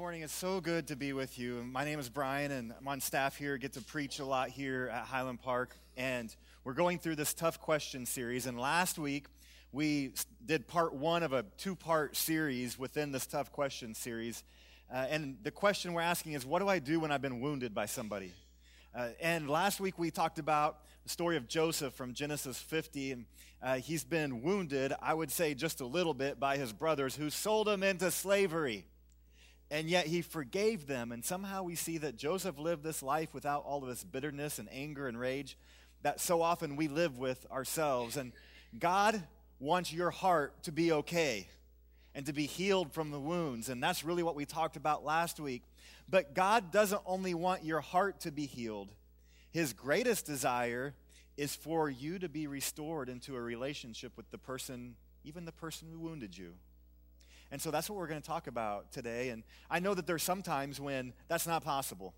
morning. It's so good to be with you. My name is Brian, and I'm on staff here. Get to preach a lot here at Highland Park, and we're going through this tough question series. And last week we did part one of a two-part series within this tough question series. Uh, and the question we're asking is, what do I do when I've been wounded by somebody? Uh, and last week we talked about the story of Joseph from Genesis 50, and uh, he's been wounded, I would say, just a little bit by his brothers who sold him into slavery and yet he forgave them. And somehow we see that Joseph lived this life without all of this bitterness and anger and rage that so often we live with ourselves. And God wants your heart to be okay and to be healed from the wounds. And that's really what we talked about last week. But God doesn't only want your heart to be healed, His greatest desire is for you to be restored into a relationship with the person, even the person who wounded you. And so that's what we're going to talk about today. And I know that there's some times when that's not possible.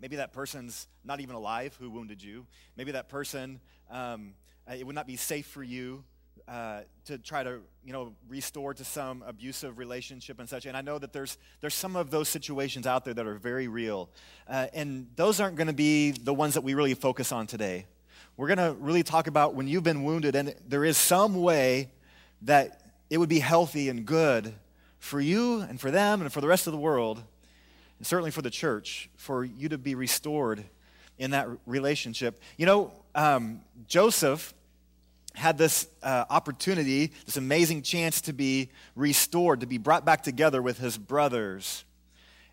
Maybe that person's not even alive who wounded you. Maybe that person, um, uh, it would not be safe for you uh, to try to, you know, restore to some abusive relationship and such. And I know that there's there's some of those situations out there that are very real, uh, and those aren't going to be the ones that we really focus on today. We're going to really talk about when you've been wounded, and there is some way that it would be healthy and good for you and for them and for the rest of the world, and certainly for the church, for you to be restored in that relationship. You know, um, Joseph had this uh, opportunity, this amazing chance to be restored, to be brought back together with his brothers.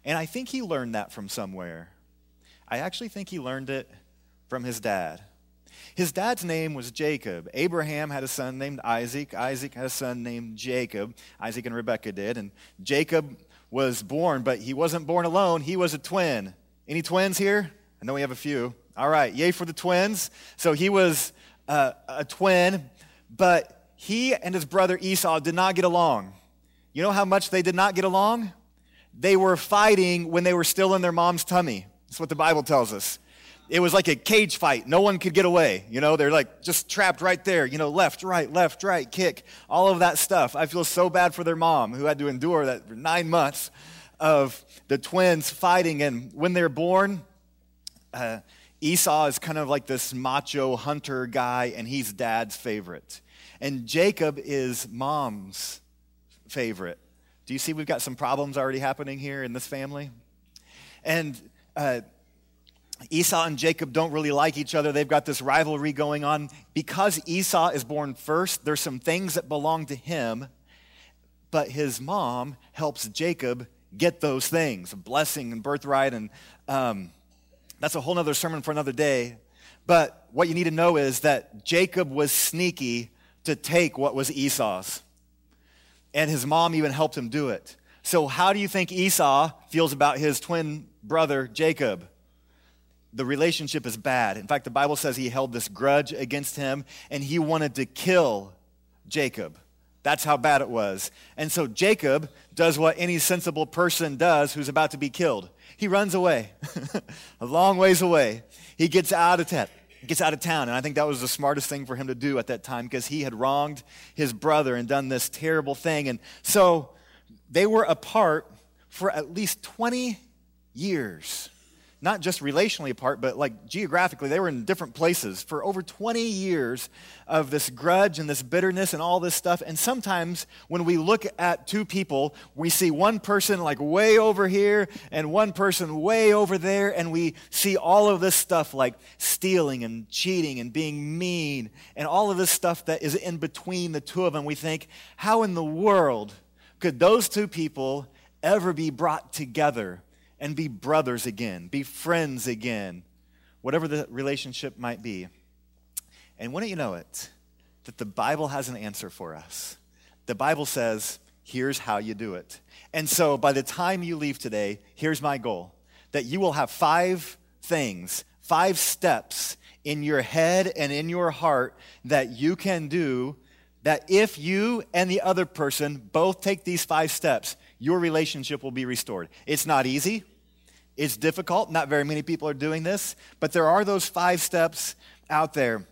And I think he learned that from somewhere. I actually think he learned it from his dad. His dad's name was Jacob. Abraham had a son named Isaac. Isaac had a son named Jacob. Isaac and Rebekah did. And Jacob was born, but he wasn't born alone. He was a twin. Any twins here? I know we have a few. All right, yay for the twins. So he was uh, a twin, but he and his brother Esau did not get along. You know how much they did not get along? They were fighting when they were still in their mom's tummy. That's what the Bible tells us it was like a cage fight. No one could get away. You know, they're like just trapped right there, you know, left, right, left, right, kick, all of that stuff. I feel so bad for their mom who had to endure that for nine months of the twins fighting. And when they're born, uh, Esau is kind of like this macho hunter guy, and he's dad's favorite. And Jacob is mom's favorite. Do you see we've got some problems already happening here in this family? And uh, Esau and Jacob don't really like each other. They've got this rivalry going on. Because Esau is born first, there's some things that belong to him, but his mom helps Jacob get those things a blessing and birthright. And um, that's a whole other sermon for another day. But what you need to know is that Jacob was sneaky to take what was Esau's. And his mom even helped him do it. So, how do you think Esau feels about his twin brother, Jacob? The relationship is bad. In fact, the Bible says he held this grudge against him and he wanted to kill Jacob. That's how bad it was. And so Jacob does what any sensible person does who's about to be killed. He runs away, a long ways away. He gets out of town. Gets out of town, and I think that was the smartest thing for him to do at that time because he had wronged his brother and done this terrible thing. And so they were apart for at least 20 years not just relationally apart, but like geographically, they were in different places for over 20 years of this grudge and this bitterness and all this stuff. And sometimes when we look at two people, we see one person like way over here and one person way over there, and we see all of this stuff like stealing and cheating and being mean and all of this stuff that is in between the two of them. We think, how in the world could those two people ever be brought together? And be brothers again, be friends again, whatever the relationship might be. And wouldn't you know it, that the Bible has an answer for us? The Bible says, here's how you do it. And so by the time you leave today, here's my goal that you will have five things, five steps in your head and in your heart that you can do that if you and the other person both take these five steps, your relationship will be restored. It's not easy. It's difficult. Not very many people are doing this, but there are those five steps out there.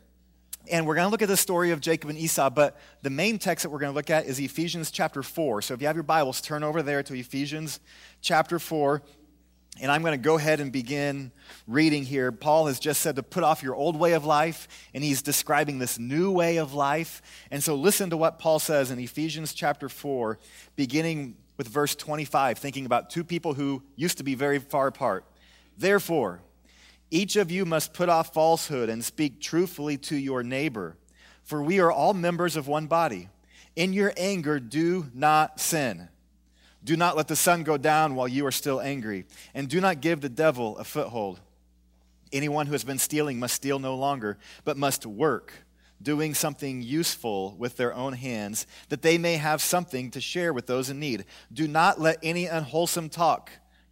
And we're going to look at the story of Jacob and Esau, but the main text that we're going to look at is Ephesians chapter 4. So if you have your Bibles, turn over there to Ephesians chapter 4. And I'm going to go ahead and begin reading here. Paul has just said to put off your old way of life, and he's describing this new way of life. And so listen to what Paul says in Ephesians chapter 4, beginning with verse 25, thinking about two people who used to be very far apart. Therefore, each of you must put off falsehood and speak truthfully to your neighbor, for we are all members of one body. In your anger, do not sin. Do not let the sun go down while you are still angry, and do not give the devil a foothold. Anyone who has been stealing must steal no longer, but must work, doing something useful with their own hands, that they may have something to share with those in need. Do not let any unwholesome talk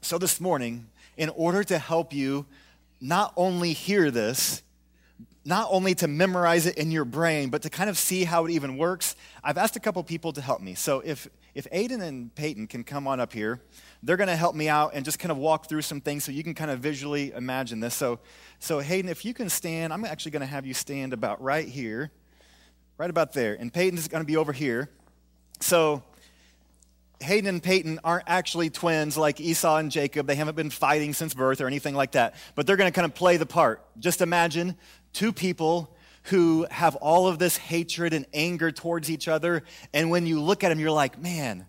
So, this morning, in order to help you not only hear this, not only to memorize it in your brain, but to kind of see how it even works, I've asked a couple people to help me. So, if, if Hayden and Peyton can come on up here, they're going to help me out and just kind of walk through some things so you can kind of visually imagine this. So, so Hayden, if you can stand, I'm actually going to have you stand about right here, right about there. And Peyton's going to be over here. So, Hayden and Peyton aren't actually twins like Esau and Jacob. They haven't been fighting since birth or anything like that. But they're going to kind of play the part. Just imagine two people who have all of this hatred and anger towards each other. And when you look at them, you're like, man,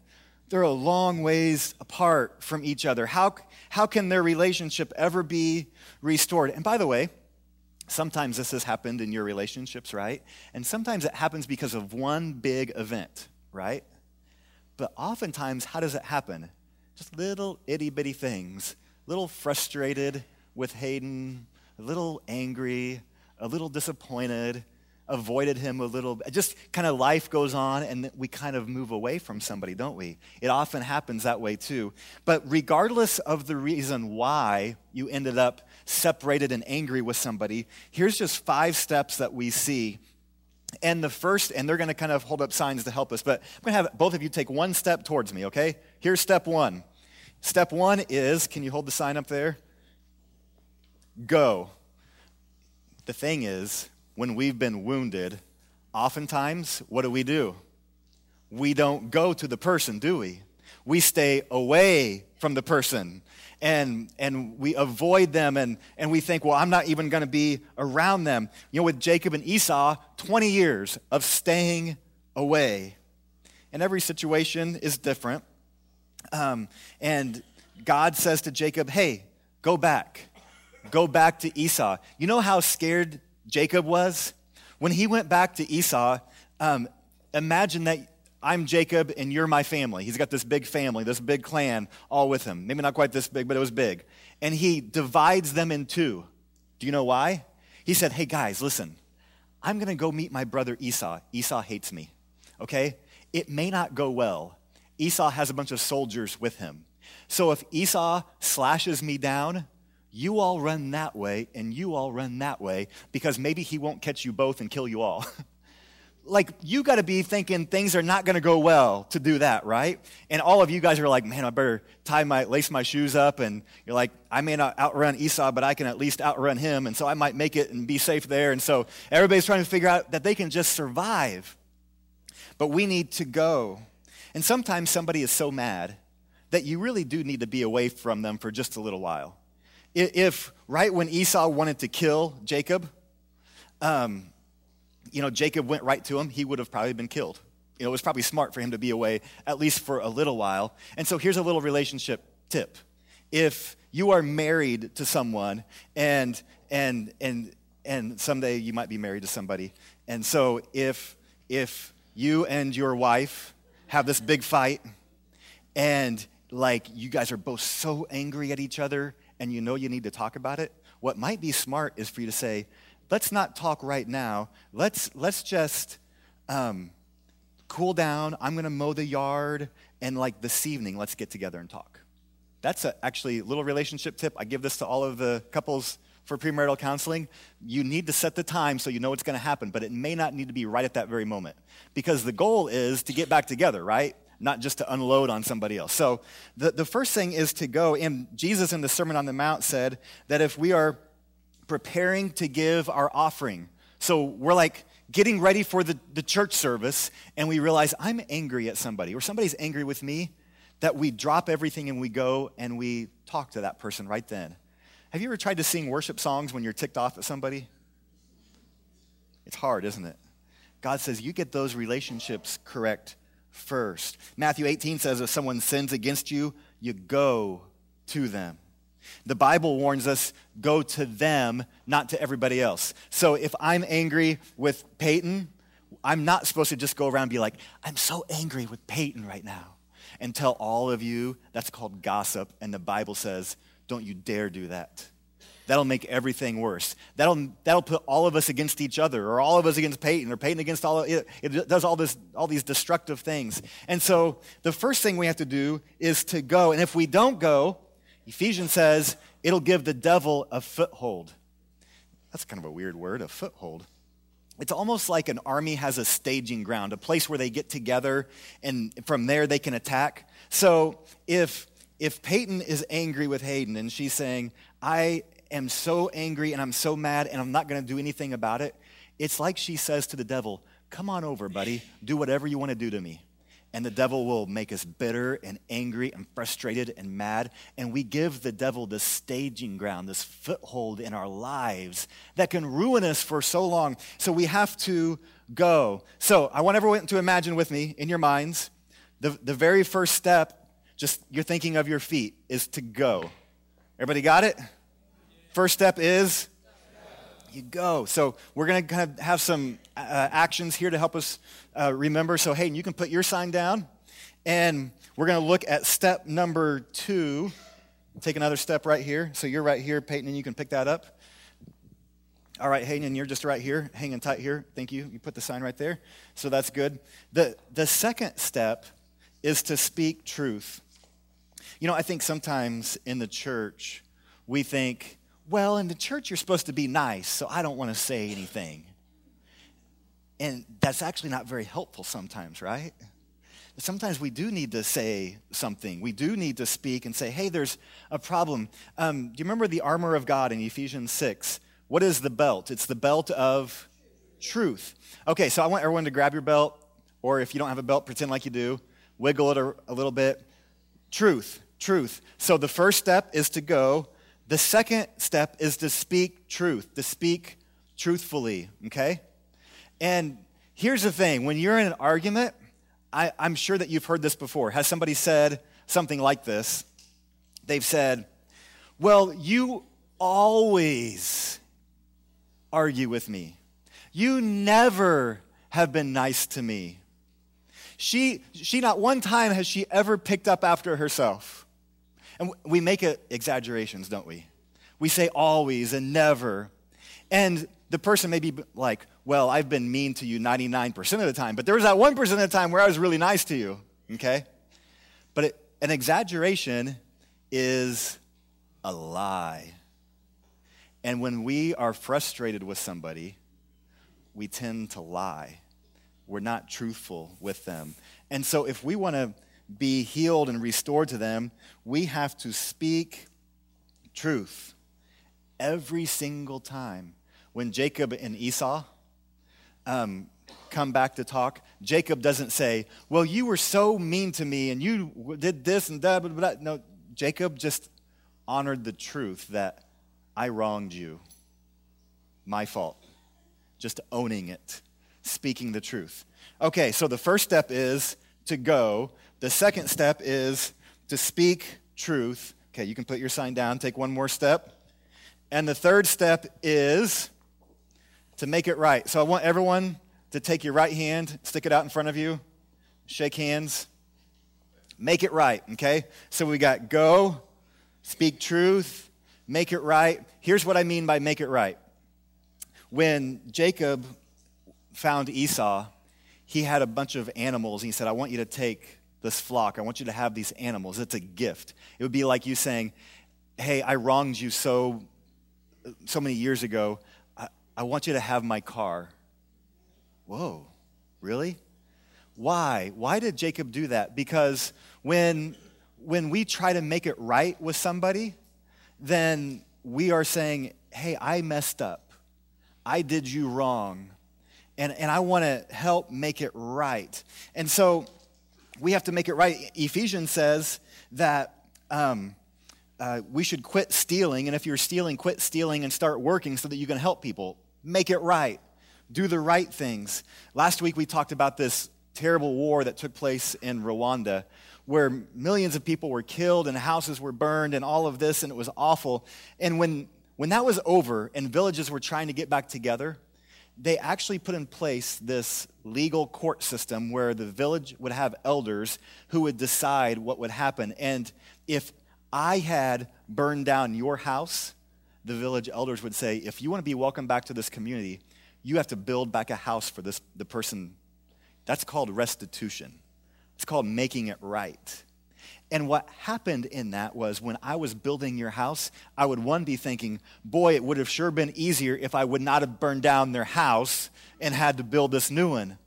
they're a long ways apart from each other. How, how can their relationship ever be restored? And by the way, sometimes this has happened in your relationships, right? And sometimes it happens because of one big event, right? But oftentimes, how does it happen? Just little itty bitty things. Little frustrated with Hayden, a little angry, a little disappointed, avoided him a little. Just kind of life goes on and we kind of move away from somebody, don't we? It often happens that way too. But regardless of the reason why you ended up separated and angry with somebody, here's just five steps that we see and the first, and they're going to kind of hold up signs to help us, but I'm going to have both of you take one step towards me, okay? Here's step one. Step one is can you hold the sign up there? Go. The thing is, when we've been wounded, oftentimes, what do we do? We don't go to the person, do we? We stay away from the person and, and we avoid them and, and we think, well, I'm not even going to be around them. You know, with Jacob and Esau, 20 years of staying away. And every situation is different. Um, and God says to Jacob, hey, go back. Go back to Esau. You know how scared Jacob was? When he went back to Esau, um, imagine that I'm Jacob and you're my family. He's got this big family, this big clan all with him. Maybe not quite this big, but it was big. And he divides them in two. Do you know why? He said, Hey guys, listen, I'm going to go meet my brother Esau. Esau hates me. Okay? It may not go well. Esau has a bunch of soldiers with him. So if Esau slashes me down, you all run that way and you all run that way because maybe he won't catch you both and kill you all. like you got to be thinking things are not going to go well to do that, right? And all of you guys are like, man, I better tie my lace my shoes up, and you're like, I may not outrun Esau, but I can at least outrun him, and so I might make it and be safe there. And so everybody's trying to figure out that they can just survive, but we need to go. And sometimes somebody is so mad that you really do need to be away from them for just a little while. If right when Esau wanted to kill Jacob. Um, you know, Jacob went right to him, he would have probably been killed. You know, it was probably smart for him to be away at least for a little while. And so here's a little relationship tip. If you are married to someone and and and and someday you might be married to somebody. And so if if you and your wife have this big fight and like you guys are both so angry at each other and you know you need to talk about it, what might be smart is for you to say, let's not talk right now. Let's, let's just um, cool down. I'm going to mow the yard. And like this evening, let's get together and talk. That's a, actually a little relationship tip. I give this to all of the couples for premarital counseling. You need to set the time so you know what's going to happen, but it may not need to be right at that very moment. Because the goal is to get back together, right? Not just to unload on somebody else. So the, the first thing is to go. And Jesus in the Sermon on the Mount said that if we are preparing to give our offering. So we're like getting ready for the, the church service, and we realize I'm angry at somebody, or somebody's angry with me, that we drop everything and we go and we talk to that person right then. Have you ever tried to sing worship songs when you're ticked off at somebody? It's hard, isn't it? God says you get those relationships correct first. Matthew 18 says if someone sins against you, you go to them. The Bible warns us go to them, not to everybody else. So if I'm angry with Peyton, I'm not supposed to just go around and be like, I'm so angry with Peyton right now. And tell all of you that's called gossip. And the Bible says, don't you dare do that. That'll make everything worse. That'll, that'll put all of us against each other, or all of us against Peyton, or Peyton against all of it. It does all, this, all these destructive things. And so the first thing we have to do is to go. And if we don't go, Ephesians says it'll give the devil a foothold. That's kind of a weird word, a foothold. It's almost like an army has a staging ground, a place where they get together and from there they can attack. So if if Peyton is angry with Hayden and she's saying, I am so angry and I'm so mad and I'm not going to do anything about it, it's like she says to the devil, Come on over, buddy. Do whatever you want to do to me and the devil will make us bitter and angry and frustrated and mad. And we give the devil this staging ground, this foothold in our lives that can ruin us for so long. So we have to go. So I want everyone to imagine with me in your minds the, the very first step, just you're thinking of your feet, is to go. Everybody got it? First step is you go. So we're going to kind of have some uh, actions here to help us uh, remember. So, Hayden, you can put your sign down. And we're going to look at step number two. Take another step right here. So you're right here, Peyton, and you can pick that up. All right, Hayden, you're just right here, hanging tight here. Thank you. You put the sign right there. So that's good. The, the second step is to speak truth. You know, I think sometimes in the church, we think, well, in the church, you're supposed to be nice, so I don't want to say anything. And that's actually not very helpful sometimes, right? Sometimes we do need to say something. We do need to speak and say, hey, there's a problem. Um, do you remember the armor of God in Ephesians 6? What is the belt? It's the belt of truth. Okay, so I want everyone to grab your belt, or if you don't have a belt, pretend like you do. Wiggle it a, a little bit. Truth, truth. So the first step is to go the second step is to speak truth, to speak truthfully, okay? And here's the thing when you're in an argument, I, am sure that you've heard this before. Has somebody said something like this? They've said, Well, you always argue with me. You never have been nice to me. She, she not one time has she ever picked up after herself. And we make exaggerations, don't we? We say always and never. And the person may be like, well, I've been mean to you 99% of the time, but there was that 1% of the time where I was really nice to you, okay? But it, an exaggeration is a lie. And when we are frustrated with somebody, we tend to lie. We're not truthful with them. And so if we want to be healed and restored to them, we have to speak truth every single time. When Jacob and Esau um, come back to talk, Jacob doesn't say, Well, you were so mean to me and you did this and that. Blah, blah, blah. No, Jacob just honored the truth that I wronged you. My fault. Just owning it, speaking the truth. Okay, so the first step is to go the second step is to speak truth. Okay, you can put your sign down, take one more step. And the third step is to make it right. So I want everyone to take your right hand, stick it out in front of you, shake hands, make it right, okay? So we got go, speak truth, make it right. Here's what I mean by make it right. when Jacob found Esau, he had a bunch of animals. And he said, I want you to take this flock. I want you to have these animals. It's a gift. It would be like you saying, Hey, I wronged you so, so many years ago. I, I want you to have my car. Whoa, really? Why? Why did Jacob do that? Because when, when we try to make it right with somebody, then we are saying, Hey, I messed up. I did you wrong. And, and I want to help make it right. And so we have to make it right. Ephesians says that um, uh, we should quit stealing. And if you're stealing, quit stealing and start working so that you can help people. Make it right. Do the right things. Last week we talked about this terrible war that took place in Rwanda where millions of people were killed and houses were burned and all of this, and it was awful. And when, when that was over and villages were trying to get back together, they actually put in place this legal court system where the village would have elders who would decide what would happen. And if I had burned down your house, the village elders would say, if you want to be welcome back to this community, you have to build back a house for this, the person. That's called restitution. It's called making it right. And what happened in that was when I was building your house, I would one be thinking, boy, it would have sure been easier if I would not have burned down their house and had to build this new one.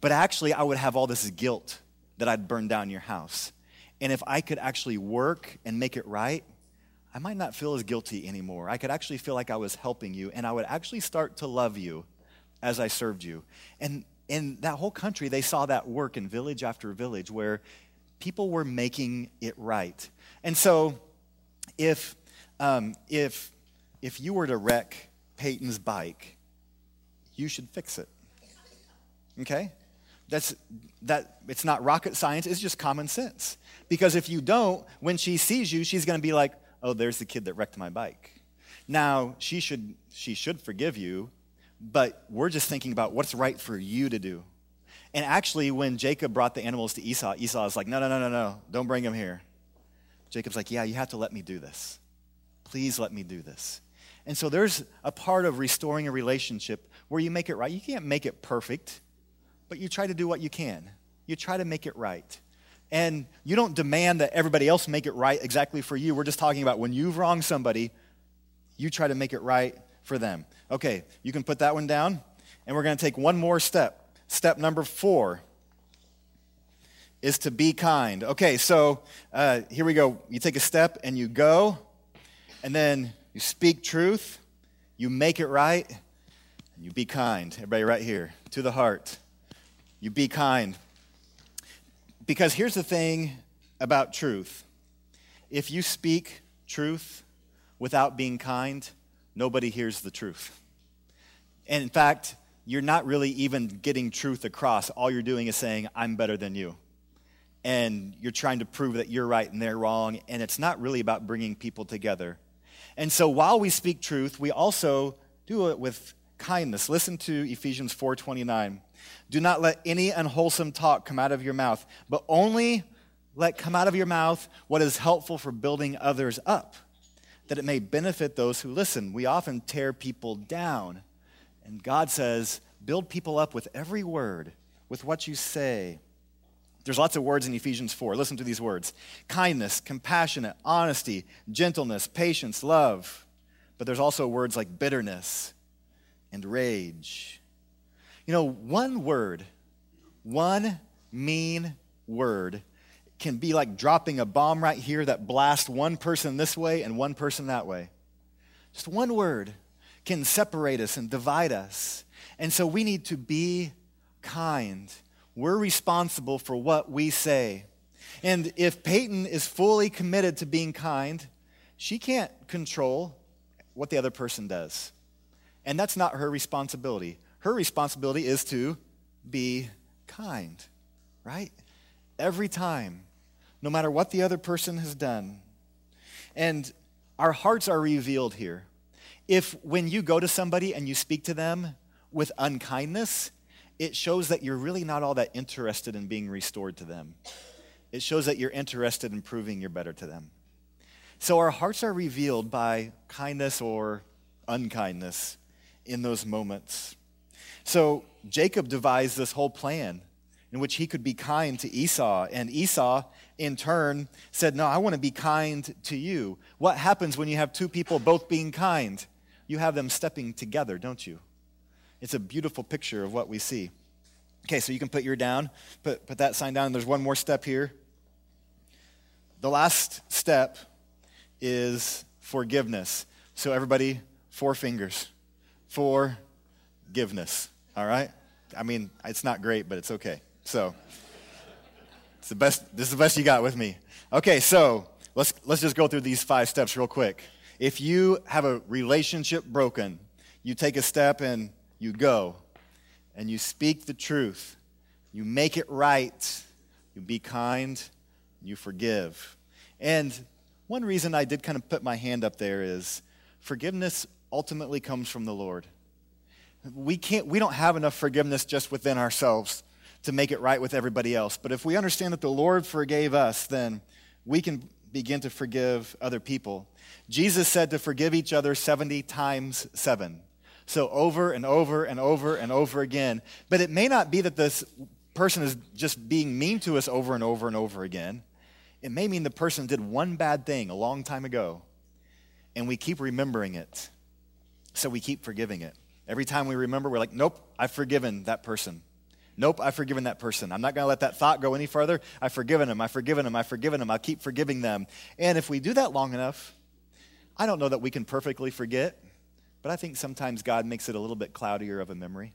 But actually, I would have all this guilt that I'd burned down your house. And if I could actually work and make it right, I might not feel as guilty anymore. I could actually feel like I was helping you, and I would actually start to love you as I served you. And in that whole country, they saw that work in village after village where people were making it right. And so, if, um, if, if you were to wreck Peyton's bike, you should fix it. Okay? That's, that, it's not rocket science, it's just common sense. Because if you don't, when she sees you, she's going to be like, oh, there's the kid that wrecked my bike. Now, she should, she should forgive you, but we're just thinking about what's right for you to do. And actually, when Jacob brought the animals to Esau, Esau was like, no, no, no, no, no, don't bring them here. Jacob's like, yeah, you have to let me do this. Please let me do this. And so there's a part of restoring a relationship where you make it right. You can't make it perfect, but you try to do what you can. You try to make it right. And you don't demand that everybody else make it right exactly for you. We're just talking about when you've wronged somebody, you try to make it right for them. Okay, you can put that one down, and we're going to take one more step. Step number four is to be kind. Okay, so uh, here we go. You take a step and you go, and then you speak truth, you make it right, and you be kind. Everybody, right here, to the heart. You be kind. Because here's the thing about truth if you speak truth without being kind, nobody hears the truth. And in fact, you're not really even getting truth across. All you're doing is saying, I'm better than you. And you're trying to prove that you're right and they're wrong. And it's not really about bringing people together. And so while we speak truth, we also do it with kindness. Listen to Ephesians 4:29. Do not let any unwholesome talk come out of your mouth, but only let come out of your mouth what is helpful for building others up, that it may benefit those who listen. We often tear people down and God says, build people up with every word, with what you say. There's lots of words in Ephesians 4. Listen to these words kindness, compassionate, honesty, gentleness, patience, love. But there's also words like bitterness and rage. You know, one word, one mean word, can be like dropping a bomb right here that blasts one person this way and one person that way. Just one word can separate us and divide us. And so we need to be kind. We're responsible for what we say. And if Peyton is fully committed to being kind, she can't control what the other person does. And that's not her responsibility. Her responsibility is to be kind, right? Every time, no matter what the other person has done. And our hearts are revealed here if when you go to somebody and you speak to them with unkindness, it shows that you're really not all that interested in being restored to them. It shows that you're interested in proving you're better to them. So our hearts are revealed by kindness or unkindness in those moments. So Jacob devised this whole plan in which he could be kind to Esau. And Esau, in turn, said, No, I want to be kind to you. What happens when you have two people both being kind? You have them stepping together, don't you? It's a beautiful picture of what we see. Okay, so you can put your down, put, put that sign down, there's one more step here. The last step is forgiveness. So, everybody, four fingers. Forgiveness. All right? I mean, it's not great, but it's okay. So, it's the best, this is the best you got with me. Okay, so let's, let's just go through these five steps real quick. If you have a relationship broken, you take a step and you go and you speak the truth. You make it right. You be kind. You forgive. And one reason I did kind of put my hand up there is forgiveness ultimately comes from the Lord. We, can't, we don't have enough forgiveness just within ourselves to make it right with everybody else. But if we understand that the Lord forgave us, then we can begin to forgive other people. Jesus said to forgive each other 70 times 7. So over and over and over and over again. But it may not be that this person is just being mean to us over and over and over again. It may mean the person did one bad thing a long time ago, and we keep remembering it. So we keep forgiving it. Every time we remember, we're like, nope, I've forgiven that person. Nope, I've forgiven that person. I'm not going to let that thought go any further. I've forgiven them. I've forgiven them. I've forgiven them. I'll keep forgiving them. And if we do that long enough, I don't know that we can perfectly forget, but I think sometimes God makes it a little bit cloudier of a memory,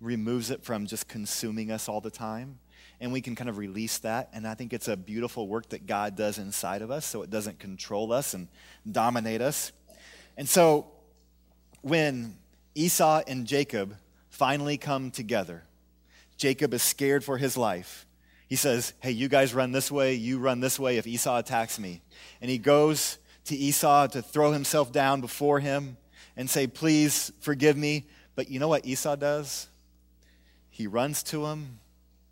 removes it from just consuming us all the time and we can kind of release that. And I think it's a beautiful work that God does inside of us so it doesn't control us and dominate us. And so when Esau and Jacob finally come together, Jacob is scared for his life. He says, Hey, you guys run this way, you run this way if Esau attacks me. And he goes to Esau to throw himself down before him and say, Please forgive me. But you know what Esau does? He runs to him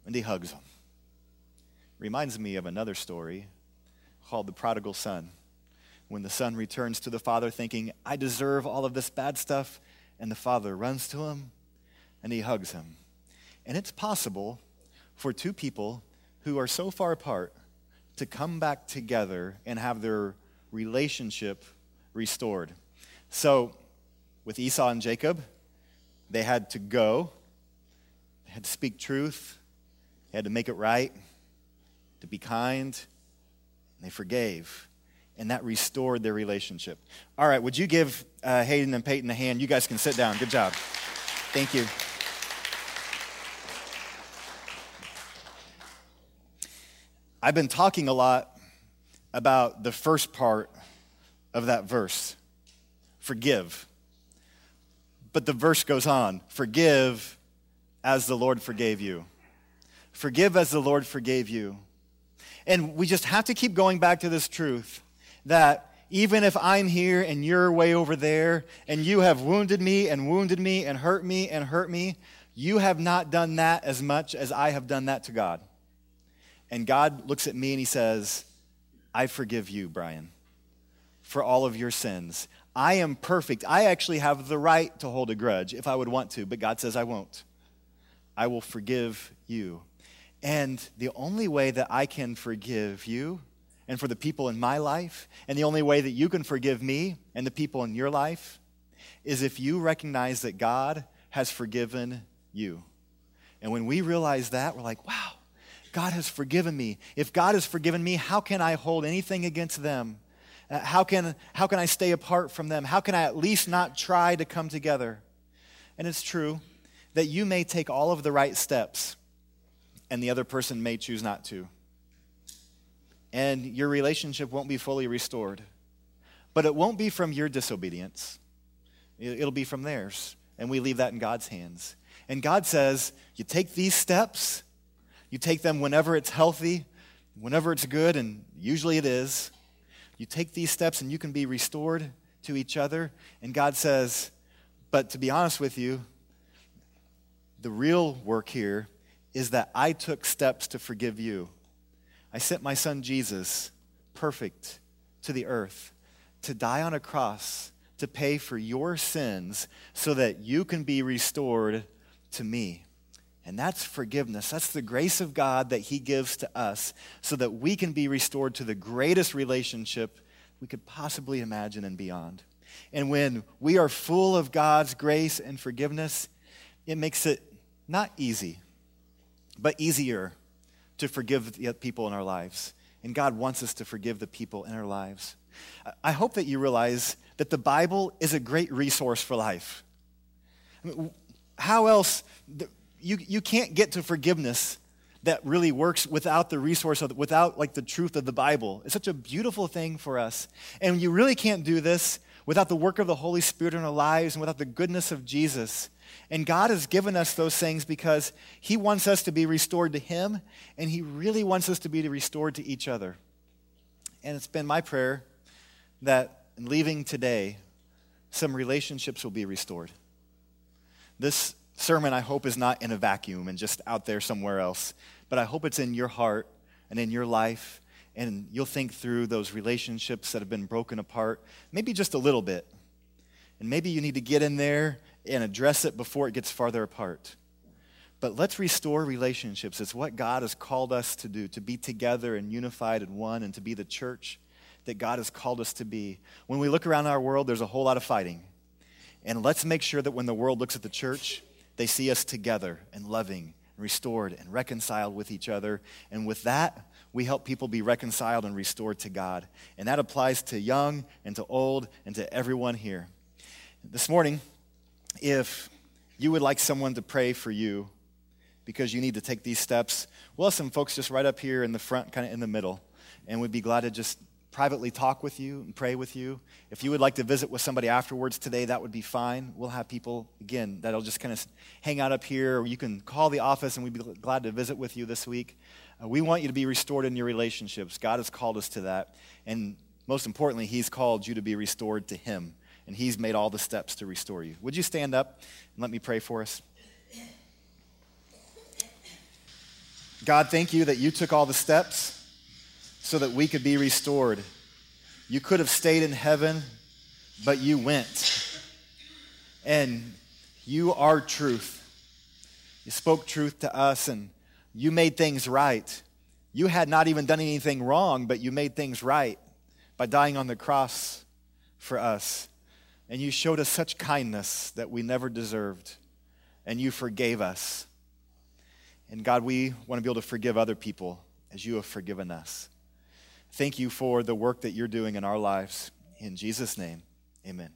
and he hugs him. Reminds me of another story called The Prodigal Son. When the son returns to the father thinking, I deserve all of this bad stuff, and the father runs to him and he hugs him. And it's possible for two people who are so far apart to come back together and have their relationship restored. So, with Esau and Jacob, they had to go, they had to speak truth, they had to make it right, to be kind, they forgave. And that restored their relationship. All right, would you give uh, Hayden and Peyton a hand? You guys can sit down. Good job. Thank you. I've been talking a lot about the first part of that verse forgive. But the verse goes on forgive as the Lord forgave you. Forgive as the Lord forgave you. And we just have to keep going back to this truth that even if I'm here and you're way over there and you have wounded me and wounded me and hurt me and hurt me, you have not done that as much as I have done that to God. And God looks at me and he says, I forgive you, Brian, for all of your sins. I am perfect. I actually have the right to hold a grudge if I would want to, but God says I won't. I will forgive you. And the only way that I can forgive you and for the people in my life, and the only way that you can forgive me and the people in your life, is if you recognize that God has forgiven you. And when we realize that, we're like, wow, God has forgiven me. If God has forgiven me, how can I hold anything against them? Uh, how, can, how can I stay apart from them? How can I at least not try to come together? And it's true that you may take all of the right steps and the other person may choose not to. And your relationship won't be fully restored. But it won't be from your disobedience, it'll be from theirs. And we leave that in God's hands. And God says, you take these steps, you take them whenever it's healthy, whenever it's good, and usually it is. You take these steps and you can be restored to each other. And God says, but to be honest with you, the real work here is that I took steps to forgive you. I sent my son Jesus, perfect, to the earth to die on a cross to pay for your sins so that you can be restored to me. And that's forgiveness. That's the grace of God that He gives to us so that we can be restored to the greatest relationship we could possibly imagine and beyond. And when we are full of God's grace and forgiveness, it makes it not easy, but easier to forgive the people in our lives. And God wants us to forgive the people in our lives. I hope that you realize that the Bible is a great resource for life. I mean, how else? You, you can't get to forgiveness that really works without the resource of without like the truth of the bible. It's such a beautiful thing for us. And you really can't do this without the work of the holy spirit in our lives and without the goodness of jesus. And god has given us those things because he wants us to be restored to him and he really wants us to be restored to each other. And it's been my prayer that in leaving today, some relationships will be restored. This sermon, I hope, is not in a vacuum and just out there somewhere else, but I hope it's in your heart and in your life, and you'll think through those relationships that have been broken apart, maybe just a little bit. And maybe you need to get in there and address it before it gets farther apart. But let's restore relationships. It's what God has called us to do, to be together and unified and one, and to be the church that God has called us to be. When we look around our world, there's a whole lot of fighting. And let's make sure that when the world looks at the church, they see us together and loving and restored and reconciled with each other. And with that, we help people be reconciled and restored to God. And that applies to young and to old and to everyone here. This morning, if you would like someone to pray for you because you need to take these steps, we'll have some folks just right up here in the front, kind of in the middle. And we'd be glad to just privately talk with you and pray with you. If you would like to visit with somebody afterwards today, that would be fine. We'll have people, again, that'll just kind of hang out up here, or you can call the office and we'd be glad to visit with you this week. Uh, we want you to be restored in your relationships. God has called us to that. And most importantly, He's called you to be restored to Him. And He's made all the steps to restore you. Would you stand up and let me pray for us? God, thank you that you took all the steps so that we could be restored. You could have stayed in heaven, but you went. And you are truth. You spoke truth to us and you made things right. You had not even done anything wrong, but you made things right by dying on the cross for us. And you showed us such kindness that we never deserved. And you forgave us. And God, we want to be able to forgive other people as you have forgiven us. Thank you for the work that you're doing in our lives. In Jesus' name, amen.